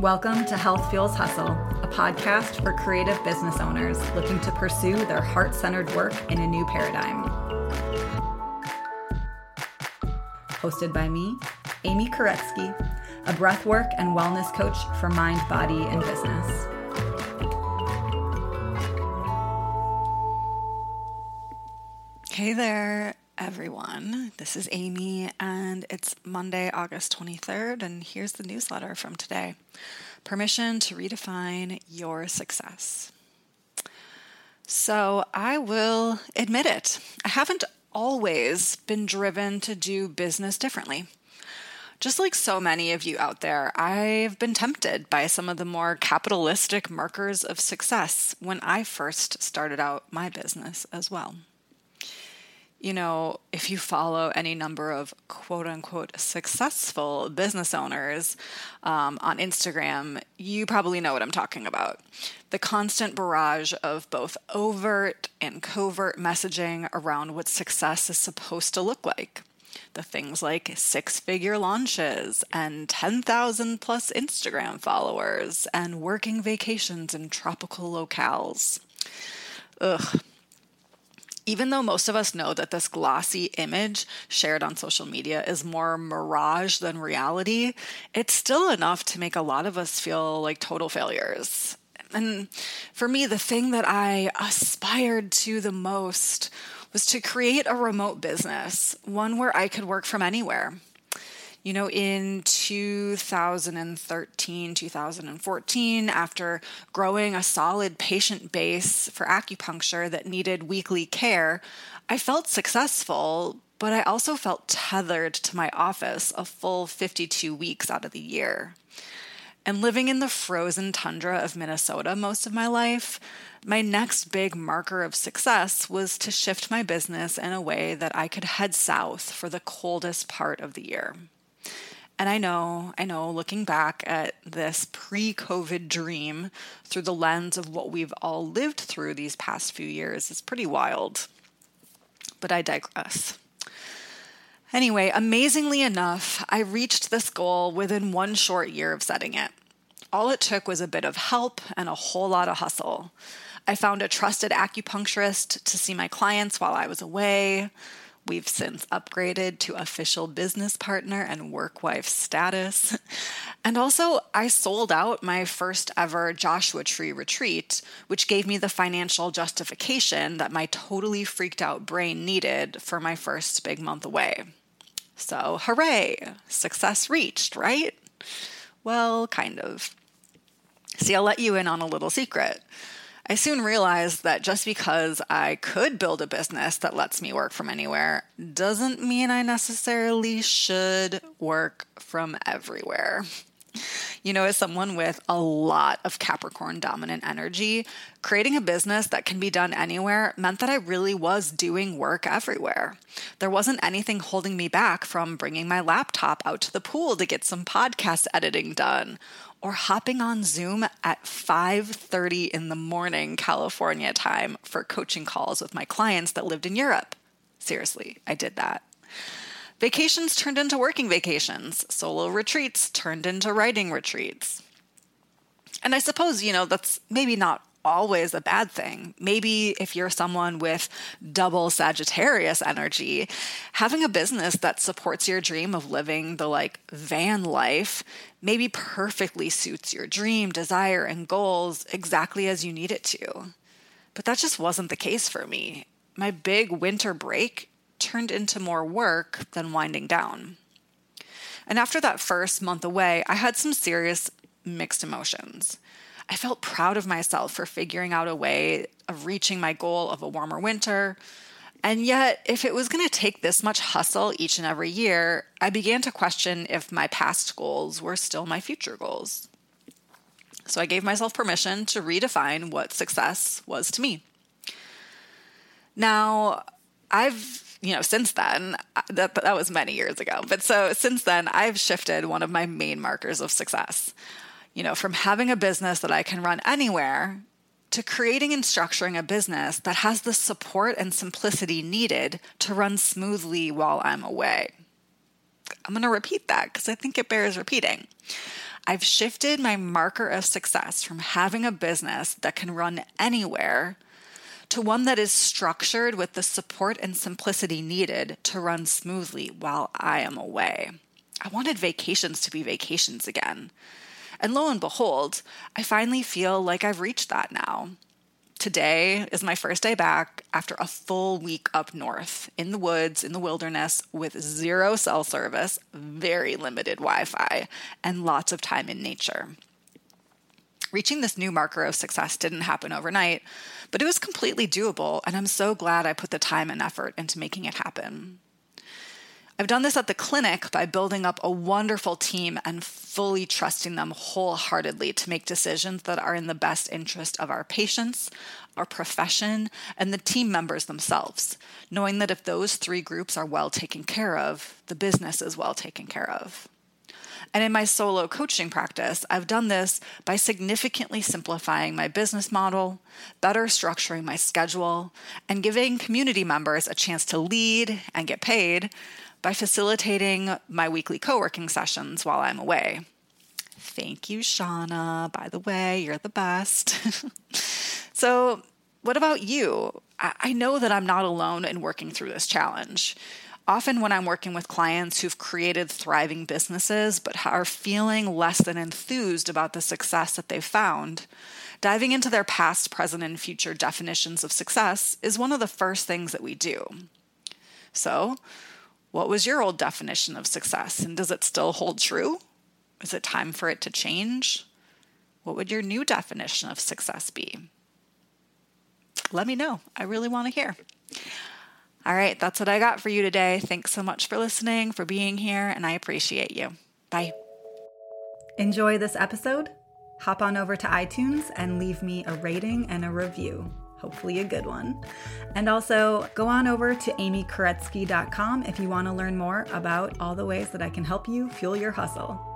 Welcome to Health Fuels Hustle, a podcast for creative business owners looking to pursue their heart centered work in a new paradigm. Hosted by me, Amy Koretsky, a breathwork and wellness coach for mind, body, and business. Hey there, everyone. This is Amy, and it's Monday, August 23rd, and here's the newsletter from today Permission to Redefine Your Success. So, I will admit it, I haven't always been driven to do business differently. Just like so many of you out there, I've been tempted by some of the more capitalistic markers of success when I first started out my business as well you know, if you follow any number of quote unquote successful business owners um, on Instagram, you probably know what I'm talking about. The constant barrage of both overt and covert messaging around what success is supposed to look like. The things like six figure launches and 10,000 plus Instagram followers and working vacations in tropical locales. Ugh, even though most of us know that this glossy image shared on social media is more mirage than reality, it's still enough to make a lot of us feel like total failures. And for me, the thing that I aspired to the most was to create a remote business, one where I could work from anywhere. You know, in 2013, 2014, after growing a solid patient base for acupuncture that needed weekly care, I felt successful, but I also felt tethered to my office a full 52 weeks out of the year. And living in the frozen tundra of Minnesota most of my life, my next big marker of success was to shift my business in a way that I could head south for the coldest part of the year. And I know, I know, looking back at this pre COVID dream through the lens of what we've all lived through these past few years is pretty wild. But I digress. Anyway, amazingly enough, I reached this goal within one short year of setting it. All it took was a bit of help and a whole lot of hustle. I found a trusted acupuncturist to see my clients while I was away. We've since upgraded to official business partner and work wife status. And also, I sold out my first ever Joshua Tree retreat, which gave me the financial justification that my totally freaked out brain needed for my first big month away. So, hooray! Success reached, right? Well, kind of. See, I'll let you in on a little secret. I soon realized that just because I could build a business that lets me work from anywhere doesn't mean I necessarily should work from everywhere. You know, as someone with a lot of Capricorn dominant energy, creating a business that can be done anywhere meant that I really was doing work everywhere. There wasn't anything holding me back from bringing my laptop out to the pool to get some podcast editing done or hopping on Zoom at 5:30 in the morning California time for coaching calls with my clients that lived in Europe. Seriously, I did that. Vacations turned into working vacations. Solo retreats turned into writing retreats. And I suppose, you know, that's maybe not always a bad thing. Maybe if you're someone with double Sagittarius energy, having a business that supports your dream of living the like van life maybe perfectly suits your dream, desire, and goals exactly as you need it to. But that just wasn't the case for me. My big winter break turned into more work than winding down. And after that first month away, I had some serious mixed emotions. I felt proud of myself for figuring out a way of reaching my goal of a warmer winter. And yet, if it was going to take this much hustle each and every year, I began to question if my past goals were still my future goals. So I gave myself permission to redefine what success was to me. Now, I've, you know, since then, uh, that, that was many years ago, but so since then, I've shifted one of my main markers of success you know, from having a business that I can run anywhere to creating and structuring a business that has the support and simplicity needed to run smoothly while I'm away. I'm going to repeat that because I think it bears repeating. I've shifted my marker of success from having a business that can run anywhere to one that is structured with the support and simplicity needed to run smoothly while I am away. I wanted vacations to be vacations again. And lo and behold, I finally feel like I've reached that now. Today is my first day back after a full week up north in the woods, in the wilderness, with zero cell service, very limited Wi Fi, and lots of time in nature. Reaching this new marker of success didn't happen overnight, but it was completely doable, and I'm so glad I put the time and effort into making it happen. I've done this at the clinic by building up a wonderful team and fully trusting them wholeheartedly to make decisions that are in the best interest of our patients, our profession, and the team members themselves, knowing that if those three groups are well taken care of, the business is well taken care of. And in my solo coaching practice, I've done this by significantly simplifying my business model, better structuring my schedule, and giving community members a chance to lead and get paid by facilitating my weekly co working sessions while I'm away. Thank you, Shauna. By the way, you're the best. so, what about you? I know that I'm not alone in working through this challenge. Often, when I'm working with clients who've created thriving businesses but are feeling less than enthused about the success that they've found, diving into their past, present, and future definitions of success is one of the first things that we do. So, what was your old definition of success, and does it still hold true? Is it time for it to change? What would your new definition of success be? Let me know. I really want to hear. All right, that's what I got for you today. Thanks so much for listening, for being here, and I appreciate you. Bye. Enjoy this episode? Hop on over to iTunes and leave me a rating and a review. Hopefully, a good one. And also, go on over to amykoretsky.com if you want to learn more about all the ways that I can help you fuel your hustle.